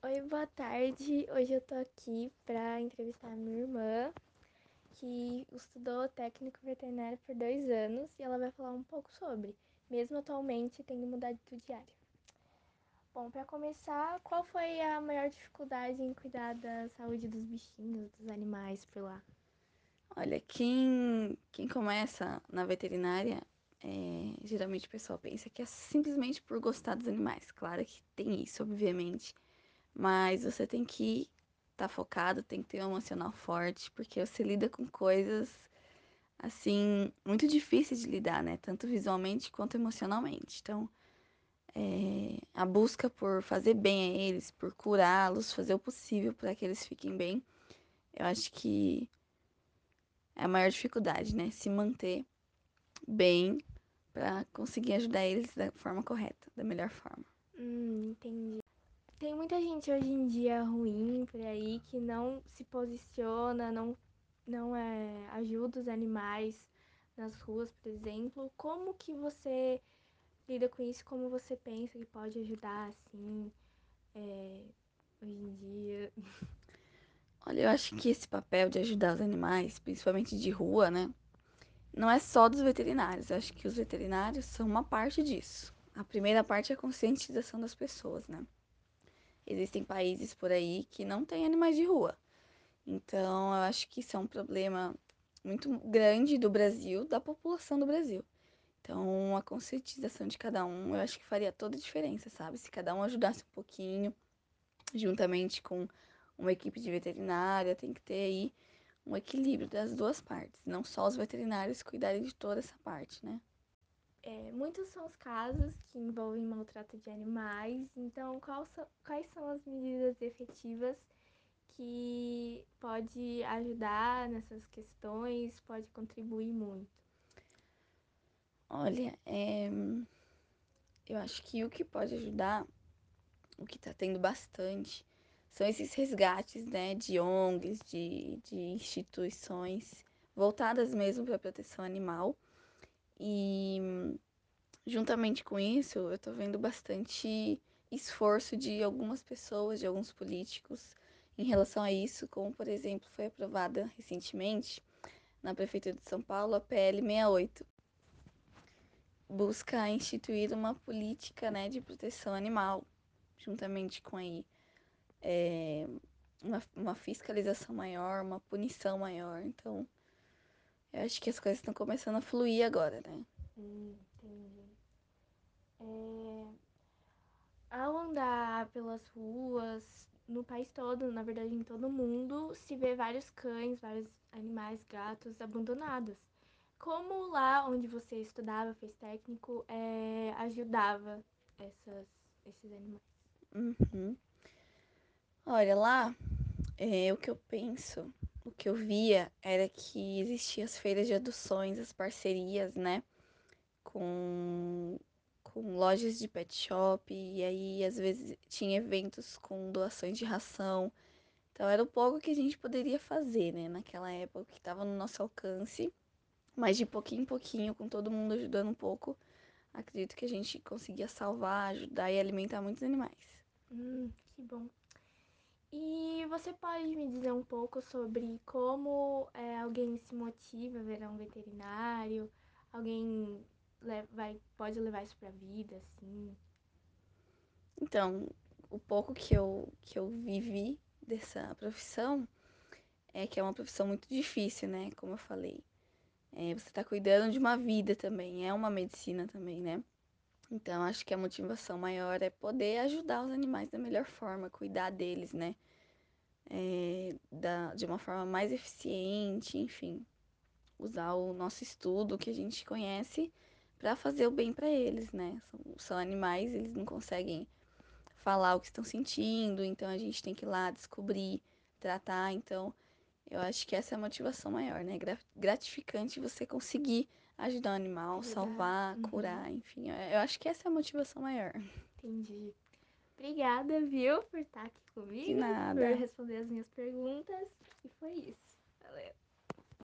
Oi, boa tarde. Hoje eu tô aqui pra entrevistar a minha irmã, que estudou técnico veterinário por dois anos e ela vai falar um pouco sobre, mesmo atualmente tendo mudado de área. Bom, pra começar, qual foi a maior dificuldade em cuidar da saúde dos bichinhos, dos animais por lá? Olha, quem, quem começa na veterinária, é, geralmente o pessoal pensa que é simplesmente por gostar dos animais. Claro que tem isso, obviamente. Mas você tem que estar tá focado, tem que ter um emocional forte, porque você lida com coisas, assim, muito difíceis de lidar, né? Tanto visualmente quanto emocionalmente. Então, é, a busca por fazer bem a eles, por curá-los, fazer o possível para que eles fiquem bem, eu acho que é a maior dificuldade, né? Se manter bem para conseguir ajudar eles da forma correta, da melhor forma. Hum, entendi. Tem muita gente hoje em dia ruim por aí que não se posiciona, não, não é, ajuda os animais nas ruas, por exemplo. Como que você lida com isso? Como você pensa que pode ajudar, assim, é, hoje em dia? Olha, eu acho que esse papel de ajudar os animais, principalmente de rua, né? Não é só dos veterinários. Eu acho que os veterinários são uma parte disso. A primeira parte é a conscientização das pessoas, né? Existem países por aí que não têm animais de rua. Então, eu acho que isso é um problema muito grande do Brasil, da população do Brasil. Então, a conscientização de cada um, eu acho que faria toda a diferença, sabe? Se cada um ajudasse um pouquinho, juntamente com uma equipe de veterinária, tem que ter aí um equilíbrio das duas partes, não só os veterinários cuidarem de toda essa parte, né? É, muitos são os casos que envolvem maltrato de animais, então quais são as medidas efetivas que pode ajudar nessas questões, pode contribuir muito? Olha, é... eu acho que o que pode ajudar, o que está tendo bastante, são esses resgates né, de ONGs, de, de instituições voltadas mesmo para a proteção animal. E juntamente com isso, eu estou vendo bastante esforço de algumas pessoas, de alguns políticos em relação a isso, como por exemplo foi aprovada recentemente na Prefeitura de São Paulo a PL 68. Busca instituir uma política né, de proteção animal, juntamente com aí, é, uma, uma fiscalização maior, uma punição maior. Então, eu acho que as coisas estão começando a fluir agora, né? Hum, entendi. É... Ao andar pelas ruas, no país todo, na verdade em todo mundo, se vê vários cães, vários animais, gatos abandonados. Como lá onde você estudava, fez técnico, é, ajudava essas, esses animais? Uhum. Olha, lá, é, o que eu penso, o que eu via era que existiam as feiras de adoções, as parcerias, né? Com, com lojas de pet shop, e aí às vezes tinha eventos com doações de ração. Então era o pouco que a gente poderia fazer, né? Naquela época que estava no nosso alcance. Mas de pouquinho em pouquinho, com todo mundo ajudando um pouco, acredito que a gente conseguia salvar, ajudar e alimentar muitos animais. Hum, que bom. E você pode me dizer um pouco sobre como é, alguém se motiva a virar um veterinário? Alguém vai, pode levar isso pra vida, assim? Então, o pouco que eu, que eu vivi dessa profissão é que é uma profissão muito difícil, né? Como eu falei. É, você está cuidando de uma vida também, é uma medicina também, né? Então, acho que a motivação maior é poder ajudar os animais da melhor forma, cuidar deles, né? É, da, de uma forma mais eficiente, enfim. Usar o nosso estudo que a gente conhece para fazer o bem para eles, né? São, são animais, eles não conseguem falar o que estão sentindo, então a gente tem que ir lá descobrir, tratar. Então, eu acho que essa é a motivação maior, né? Gratificante você conseguir ajudar o animal, Ajudar. salvar, Uhum. curar, enfim. Eu acho que essa é a motivação maior. Entendi. Obrigada, viu, por estar aqui comigo, De nada. por responder as minhas perguntas. E foi isso. Valeu.